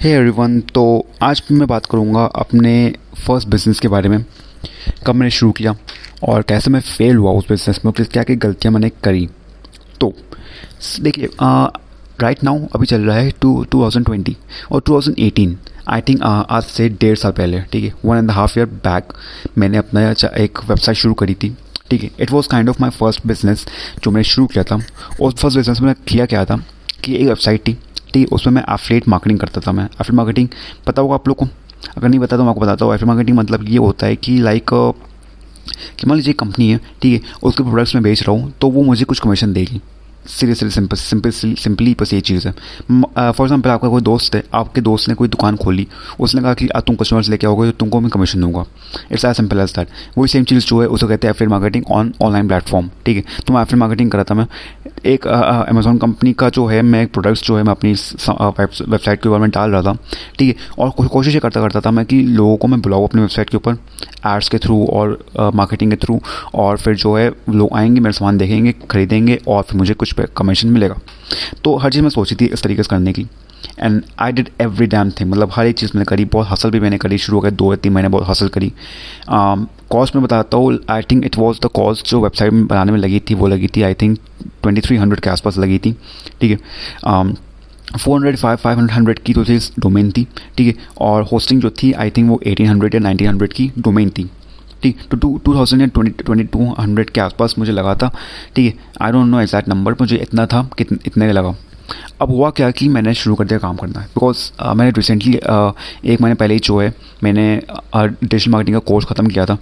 Hey everyone तो आज मैं बात करूँगा अपने फ़र्स्ट बिज़नेस के बारे में। कब मैंने शुरू किया और कैसे मैं फेल हुआ उस बिज़नेस में क्या क्या गलतियाँ मैंने करी। तो देखिए राइट नाउ अभी चल रहा है टू टू थाउज़ेंड ट्वेंटी और two thousand eighteen I think आज से डेढ़ साल पहले, ठीक है? One and half year back मैंने अपना एक वेबसाइट शुरू करी थी, ठीक है? It was kind of my first business जो मैंने शुरू किया था। उस फ़र्स्ट बिज़नेस में किया क्या था कि एक वेबसाइट थी। ठीक है उसमें मैं एफलेट मार्केटिंग करता था मैं। एफलेट मार्केटिंग पता होगा आप लोग को? अगर नहीं पता तो मैं आपको बताता हूँ। एफलेट मार्केटिंग मतलब ये होता है कि लाइक कि मान लीजिए कंपनी है, ठीक है, उसके प्रोडक्ट्स मैं बेच रहा हूँ तो वो मुझे कुछ कमीशन देगी। सीरियसली सिंपल सिंपल सिंपली बस ये चीज़ है। फॉर एग्ज़ाम्पल आपका कोई दोस्त है, आपके दोस्त ने कोई दुकान खोली, उसने कहा कि तुम कस्टमर्स लेके आओगे तो तुमको मैं कमीशन दूँगा। It's as simple as that वही सेम चीज़ जो है, उसे कहते हैं affiliate marketing on online platform ठीक है? तो मैं एफिल मार्केटिंग करा था, मैं एक अमेजोन कंपनी का जो है, मैं एक प्रोडक्ट्स जो है, मैं अपनी वेबसाइट के ऊपर में डाल रहा था, ठीक है? और कोशिश ये करता करता था मैं कि लोगों को मैं बुलाऊँ अपनी वेबसाइट के ऊपर एड्स के थ्रू और मार्केटिंग के थ्रू और फिर जो है, लोग आएँगे, मेरा सामान देखेंगे, खरीदेंगे, और फिर मुझे कुछ कमीशन मिलेगा। तो हर चीज़ मैं सोची थी इस तरीके से करने की। And I did every damn thing मतलब हर एक चीज़ मैंने करी बहुत हसल भी मैंने करी शुरू हो गए दो या तीन महीने बहुत हसल करी। कॉस्ट um, में बताता हूँ I think it was the cost जो वेबसाइट में बनाने में लगी थी वो लगी थी I think twenty three hundred के आसपास लगी थी ठीक है? Four hundred five five hundred hundred की तो थी डोमेन थी ठीक है? और होस्टिंग जो थी आई थिंक वो एटीन हंड्रेड या नाइनटीन हंड्रेड की डोमेन थी। ठीक तो टू टू थाउज़ेंड या ट्वेंटी ट्वेंटी टू हंड्रेड के आसपास मुझे लगा था। ठीक है I don't know exact number मुझे इतना था कितने इतने का लगा। अब हुआ क्या कि मैंने शुरू कर दिया काम करना। बिकॉज़ uh, मैंने रिसेंटली uh, एक महीने पहले ही जो है मैंने डिजिटल uh, मार्केटिंग का कोर्स ख़त्म किया था।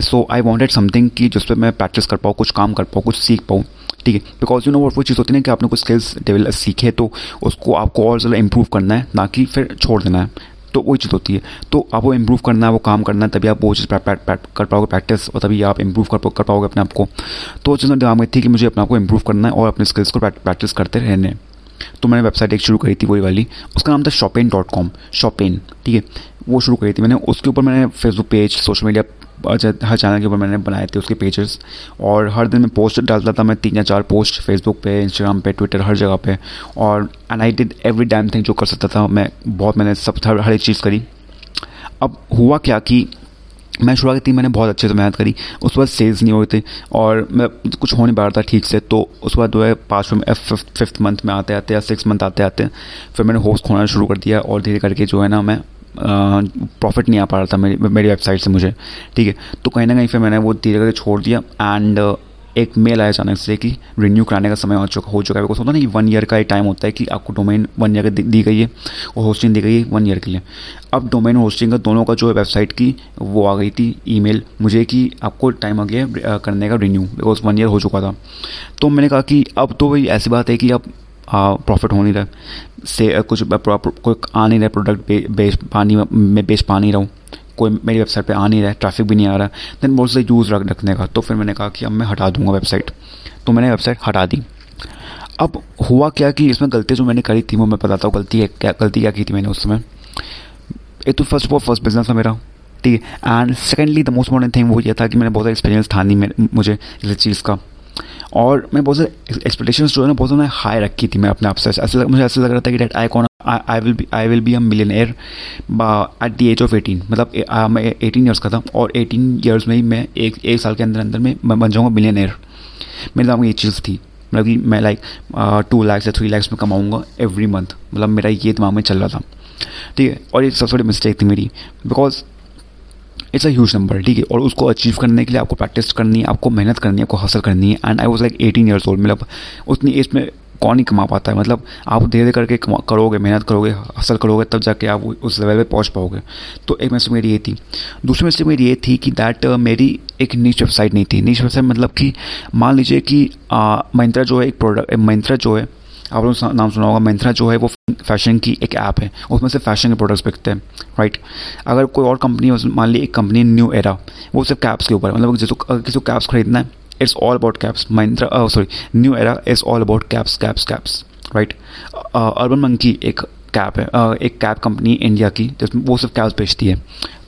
सो आई वॉन्टेड समथिंग कि जिस पर मैं प्रैक्टिस कर पाऊँ कुछ काम कर पाऊँ कुछ सीख पाऊँ। ठीक है बिकॉज़ यू नो वो चीज़ होती है ना कि आपने कुछ स्किल्स डेवलप सीखे तो उसको आपको और ज़्यादा इम्प्रूव करना है ना कि फिर छोड़ देना है। तो वही चीज़ होती है। तो आपको इम्प्रूव करना है वो काम करना है तभी आप वो चीज़ कर पाओगे प्रैक्टिस और तभी आप इम्प्रूव कर कर पाओगे अपने आप को। तो चीज़ दिमाग में थी कि मुझे अपने आप को इम्प्रूव करना है और अपने स्किल्स को प्रैक्टिस करते रहने। तो मैंने वेबसाइट एक शुरू करी थी वही वाली। उसका नाम था शॉपेन डॉट कॉम शॉपेन ठीक है? वो शुरू करी थी मैंने। उसके ऊपर मैंने फेसबुक पेज सोशल मीडिया हर चैनल के ऊपर मैंने बनाए थे उसके पेजेस और हर दिन मैं पोस्ट डालता था, मैं तीन या चार पोस्ट फेसबुक पे इंस्टाग्राम पे ट्विटर हर जगह पे। और and I did every damn thing जो कर सकता था। मैं, बहुत मैंने सब, हर हर एक चीज़ करी। अब हुआ क्या कि मैं शुरुआत की थी, मैंने बहुत अच्छे से मेहनत करी। उसके बाद सेल्स नहीं हुए थे। और मैं, कुछ हो नहीं पा रहा था ठीक से। तो उसके बाद जो है, पाँच फिफ्थ फिफ्थ मंथ में आते आते या सिक्स मंथ आते आते फिर मैंने होस्ट खोना शुरू कर दिया। और धीरे करके जो है ना, मैं प्रॉफिट नहीं आ पा रहा था मेरी मेरी वेबसाइट से मुझे, ठीक है? तो कहीं ना कहीं फिर मैंने वो धीरे करके छोड़ दिया एंड एक मेल आया अचानक से कि रिन्यू कराने का समय हो चुका हो चुका है। बिकॉज़ होता नहीं वन ईयर का एक टाइम होता है कि आपको डोमेन वन ईयर की दी गई है और होस्टिंग दी गई है वन ईयर के लिए। अब डोमेन होस्टिंग का दोनों का जो है वेबसाइट की, वो आ गई थी ईमेल मुझे कि आपको टाइम आ गया करने का रिन्यू बिकॉज़ वन ईयर हो चुका था। तो मैंने कहा कि अब तो भाई ऐसी बात है कि अब प्रॉफिट हो नहीं रहा से कुछ कोई आ नहीं रहा प्रोडक्ट बेच पानी, मैं बेच पा नहीं रहा हूँ। कोई मेरी वेबसाइट पे आ नहीं रहा है ट्रैफ़िक भी नहीं आ रहा। देन बहुत से यूज़ रख, रखने का। तो फिर मैंने कहा कि अब मैं हटा दूँगा वेबसाइट तो मैंने वेबसाइट हटा दी। अब हुआ क्या कि इसमें गलती जो मैंने करी थी, वो मैं बताता हूँ, गलती है क्या, गलती क्या की थी मैंने उस समय। एक तो फ़र्स्ट ऑफ़ फ़र्स्ट बिज़नेस था मेरा। ठीक है? And secondly the most important thing वो ये था कि मैंने बहुत एक्सपीरियंस था नहीं मेरे, मुझे इस चीज़ का। और मैं बहुत सारे एक्सपेक्टेशन जो है ना बहुत ज़्यादा हाई रखी थी मैं अपने आप से। ऐसे मुझे ऐसा लग रहा था कि डेट आई कौन I will be I will be a millionaire at the age of eighteen मतलब मैं एटीन ईयर्स का था और एटीन ईयर्स में ही मैं एक एक साल के अंदर अंदर में मैं बन जाऊँगा मिलियनर मेरे दिमाग में ये चीज़ थी। मतलब कि मैं लाइक टू लैक्स या थ्री लैक्स में कमाऊँगा एवरी मंथ मतलब मेरा ये दिमाग में चल रहा था। ठीक है? और ये सबसे बड़ी मिस्टेक थी मेरी। Because it's a huge number ठीक है? और उसको अचीव करने के लिए आपको प्रैक्टिस करनी है आपको मेहनत करनी है आपको हासिल करनी है। And I was like eighteen years old मतलब उतनी एज में कौन ही कमा पाता है? मतलब आप धीरे धीरे करके करोगे मेहनत करोगे हासिल करोगे तब जाके आप उस लेवल पे पहुँच पाओगे। तो एक मिस्टेक मेरी ये थी। दूसरी मैसेज मेरी ये थी कि दैट uh, मेरी एक नीच वेबसाइट नहीं थी। नीच वेबसाइट मतलब कि मान लीजिए कि महिंद्रा जो है एक प्रोडक्ट महिंद्रा जो है आप लोगों नाम सुना होगा मिंत्रा जो है वो फ़ैशन की एक ऐप है। उसमें से फ़ैशन के प्रोडक्ट्स बिकते हैं राइट अगर कोई और कंपनी मान ली एक कंपनी न्यू एरा वो सिर्फ़ कैप्स के ऊपर मतलब जिसको अगर किसी को कैप्स खरीदना है it's all about caps Mahindra sorry New Era is all about caps caps caps right Urban Monkey एक कैप है uh, एक कैप कंपनी इंडिया की जिसमें वो सिर्फ़ कैप्स बेचती है।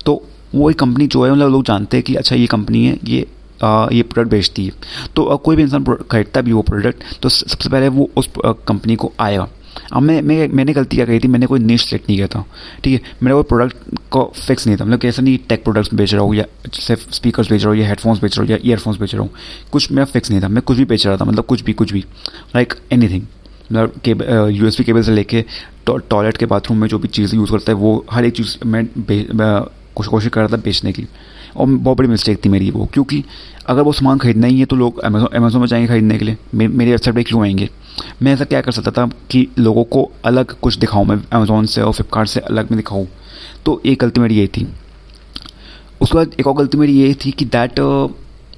तो वो एक कंपनी जो है मतलब लोग जानते हैं कि अच्छा ये कंपनी है ये ये प्रोडक्ट बेचती है। तो कोई भी इंसान खरीदता भी वो प्रोडक्ट तो सबसे पहले वो उस कंपनी को आएगा अब मैं मैं, मैंने गलती क्या कही थी? मैंने कोई नीच सेलेक्ट नहीं किया था। ठीक है? मेरा कोई प्रोडक्ट को फिक्स नहीं था। मतलब कैसा नहीं टेक प्रोडक्ट्स बेच रहा हूँ या सिर्फ़ स्पीकर बेच रहा हूँ या हेडफोन्स बेच रहा हूँ या ईयरफोन्स बेच रहा हूँ। कुछ मेरा फिक्स नहीं था। मैं कुछ भी बेच रहा था। मतलब कुछ भी कुछ भी। लाइक एनी थिंग मतलब केबल यू एस केबल से लेके टॉयलेट के बाथरूम में जो भी चीज़ें यूज़ करता है, वो हर एक चीज़ मैं कोशिश कर रहा था बेचने की। और बहुत बड़ी मिस्टेक थी मेरी वो क्योंकि अगर वो सामान खरीदना ही है तो लोग अमेजोन में जाएँगे खरीदने के लिए। मे, मेरी वेबसाइट पर क्यों आएँगे। मैं ऐसा क्या कर सकता था कि लोगों को अलग कुछ दिखाऊँ मैं अमेजोन से और फ्लिपकार्ट से अलग में दिखाऊँ? तो एक गलती मेरी यही थी। उसके बाद एक और गलती मेरी ये थी कि दैट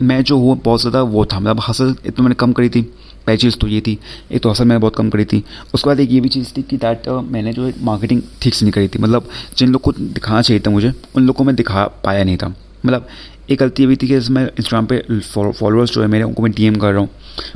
मैं जो हूँ बहुत ज़्यादा वो था। मतलब हसल इतना मैंने कम करी थी। पहली चीज़ तो ये थी। एक तो हसल मैंने बहुत कम करी थी। उसके बाद एक ये भी चीज़ थी कि दैट मैंने जो मार्केटिंग ठीक से नहीं करी थी। मतलब जिन लोग को दिखाना चाहिए था मुझे उन लोग को मैं दिखा पाया नहीं था। मतलब एक गलती ये भी थी कि मैं इंस्टाग्राम पे फॉलोअर्स जो है, मेरे, उनको मैं डीएम कर रहा हूँ।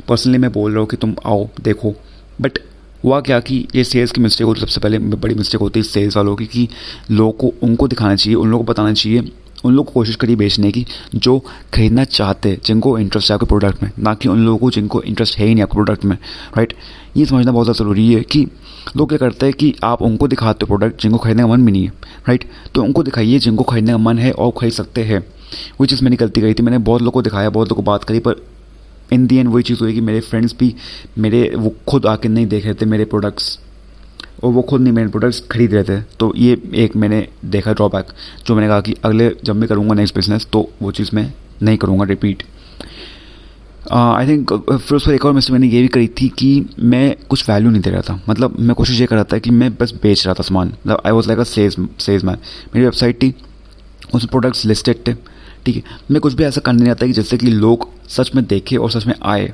पर्सनली मैं बोल रहा हूँ कि तुम आओ, देखो। बट हुआ क्या कि ये सेल्स की मिस्टेक होती सबसे पहले बड़ी मिस्टेक होती है सेल्स वालों की कि लोगों को, उनको दिखाना चाहिए, उन लोगों को बताना चाहिए उन लोग कोशिश करिए बेचने की, जो खरीदना चाहते हैं जिनको इंटरेस्ट है आपके प्रोडक्ट में, ना कि उन लोगों को जिनको इंटरेस्ट है ही नहीं आपके प्रोडक्ट में राइट ये समझना बहुत ज़्यादा ज़रूरी है कि लोग क्या करते हैं कि आप उनको दिखाते हो प्रोडक्ट जिनको खरीदने का मन भी नहीं है राइट तो उनको दिखाइए जिनको खरीदने का मन है और खरीद सकते हैं। वो चीज़ मैंने गलती करी थी, मैंने बहुत लोगों को दिखाया, बहुत लोगों को बात करी, पर इन दी एंड वही चीज़ हुई कि मेरे फ्रेंड्स भी मेरे, वो खुद आके नहीं देख रहे थे मेरे प्रोडक्ट्स और वो खुद नहीं मेरे प्रोडक्ट्स खरीद रहे थे। तो ये एक मैंने देखा ड्रॉबैक जो मैंने कहा कि अगले जब मैं करूँगा नेक्स्ट बिज़नेस तो वो चीज़ मैं नहीं करूँगा रिपीट आई थिंक फिर उस पर एक और मिस्टेक मैंने ये भी करी थी कि मैं कुछ वैल्यू नहीं दे रहा था। मतलब मैं कोशिश ये कर रहा था कि मैं बस बेच रहा था सामान। मतलब I was like a sales salesman मेरी वेबसाइट थी उसमें प्रोडक्ट्स लिस्टेड थे, ठीक है। मैं कुछ भी ऐसा करने नहीं आता कि जैसे कि लोग सच में देखे और सच में आए।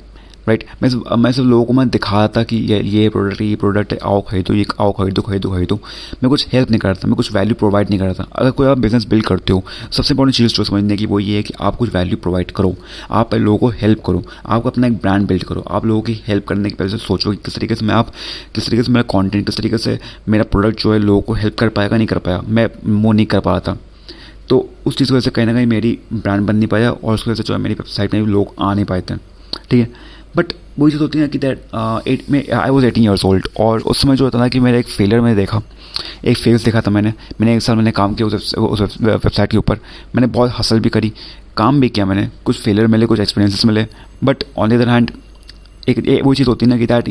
राइट मैं सिर्फ़, मैं सब लोगों को मैं दिखा रहा था कि ये ये प्रोडक्ट ये प्रोडक्ट है, आओ खरीदो, ये आओ खरीदो खरीदो खरीदो। मैं कुछ हेल्प नहीं करता, मैं कुछ वैल्यू प्रोवाइड नहीं करता। अगर कोई आप बिज़नेस बिल्ड करते हो, सबसे इंपॉर्टेंट चीज़ जो समझने की वो ये है कि आप कुछ वैल्यू प्रोवाइड करो। आप लोगों को हेल्प करो। आप अपना एक ब्रांड बिल्ड करो। आप लोगों की हेल्प करने के पहले सोचो कि किस तरीके से मैं आप, किस तरीके से मेरा कॉन्टेंट किस तरीके से मेरा प्रोडक्ट जो है लोगों को हेल्प कर पाएगा, नहीं कर पाया। मैं वो नहीं कर पा था तो उस चीज़ की वजह से कहीं ना कहीं मेरी ब्रांड बन नहीं पाया और उसकी वजह से जो है मेरी वेबसाइट में भी लोग आ नहीं पाए थे। ठीक है? बट वही चीज़ होती है कि दैट एट में I was eighteen years old और उस समय जो होता था कि मेरा एक फेलियर मैंने देखा। एक फेल्स देखा था मैंने। मैंने एक साल मैंने काम किया उस वेबसाइट के ऊपर। मैंने बहुत हसल भी करी। काम भी किया मैंने। कुछ फेलियर मिले, कुछ एक्सपीरियंसेस मिले। But on the other hand एक वो चीज़ होती है ना कि that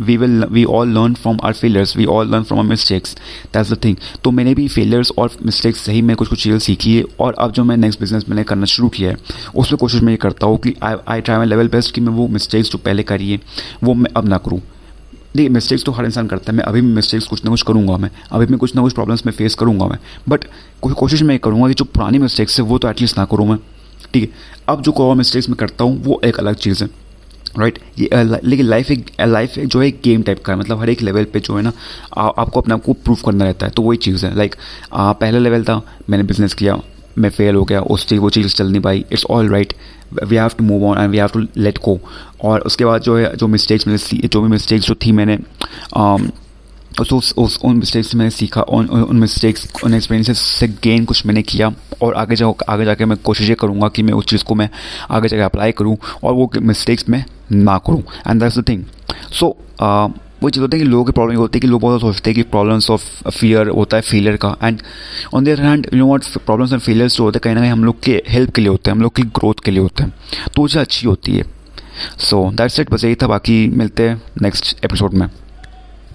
we will we all learn from our failures we all learn from our mistakes that's the thing तो मैंने भी फेलियर्स और मिस्टेक्स सही में कुछ कुछ चीज़ें सीखी है और अब जो मैं नेक्स्ट बिज़नेस मैंने करना शुरू किया है उसमें कोशिश मैं ये करता हूँ कि I I try my level best कि मैं वो मिस्टेक्स जो पहले करी है, वो मैं अब ना करूँ। देखिए मिस्टेक्स तो हर इंसान करता है। मैं अभी भी मिस्टेक्स कुछ ना कुछ करूँगा मैं। अभी भी कुछ ना कुछ प्रॉब्लम्स में फेस करूँगा मैं। बट कोई कोशिश मैं ये करूँगा कि जो पुरानी मिस्टेक्स है, वो तो एटलीस्ट ना करूँ मैं। ठीक है? अब जो कोई मिस्टेक्स मैं करता हूँ, वो एक अलग चीज़ है। राइट? ये लेकिन लाइफ एक लाइफ एक जो है गेम टाइप का है। मतलब हर एक लेवल पे जो है ना आ, आपको अपने आप को प्रूव करना रहता है। तो वही चीज़ है। लाइक पहला लेवल था मैंने बिज़नेस किया मैं फेल हो गया उस चीज़ वो चीज़ चल नहीं पाई। It's all right we have to move on and we have to let go और उसके बाद जो है जो मिस्टेक्स जो भी मिस्टेक्स जो थी मैंने तो उस उस, उन मिस्टेक्स से मैंने सीखा, उन उन मिस्टेक्स उन एक्सपीरियंसेस से गेन कुछ मैंने किया, और आगे जा आगे जाके मैं कोशिश ये करूँगा कि मैं उस चीज़ को मैं आगे जाके अप्लाई करूँ, और वो मिस्टेक्स मैं ना करूँ। And that's the thing so वो चीज़ होती है कि लोगों की प्रॉब्लम होती है कि लोग बहुत सोचते हैं कि प्रॉब्लम्स ऑफ़ फियर होता है फेलियर का। And on there hand you know what problems and failures जो होते हैं, कहीं ना कहीं हम लोग के हेल्प के लिए होते हैं, हम लोग की ग्रोथ के लिए होते हैं। तो वो चीज़ अच्छी होती है। सो दैट्स इट बस यही था। बाकी मिलते हैं नेक्स्ट एपिसोड में।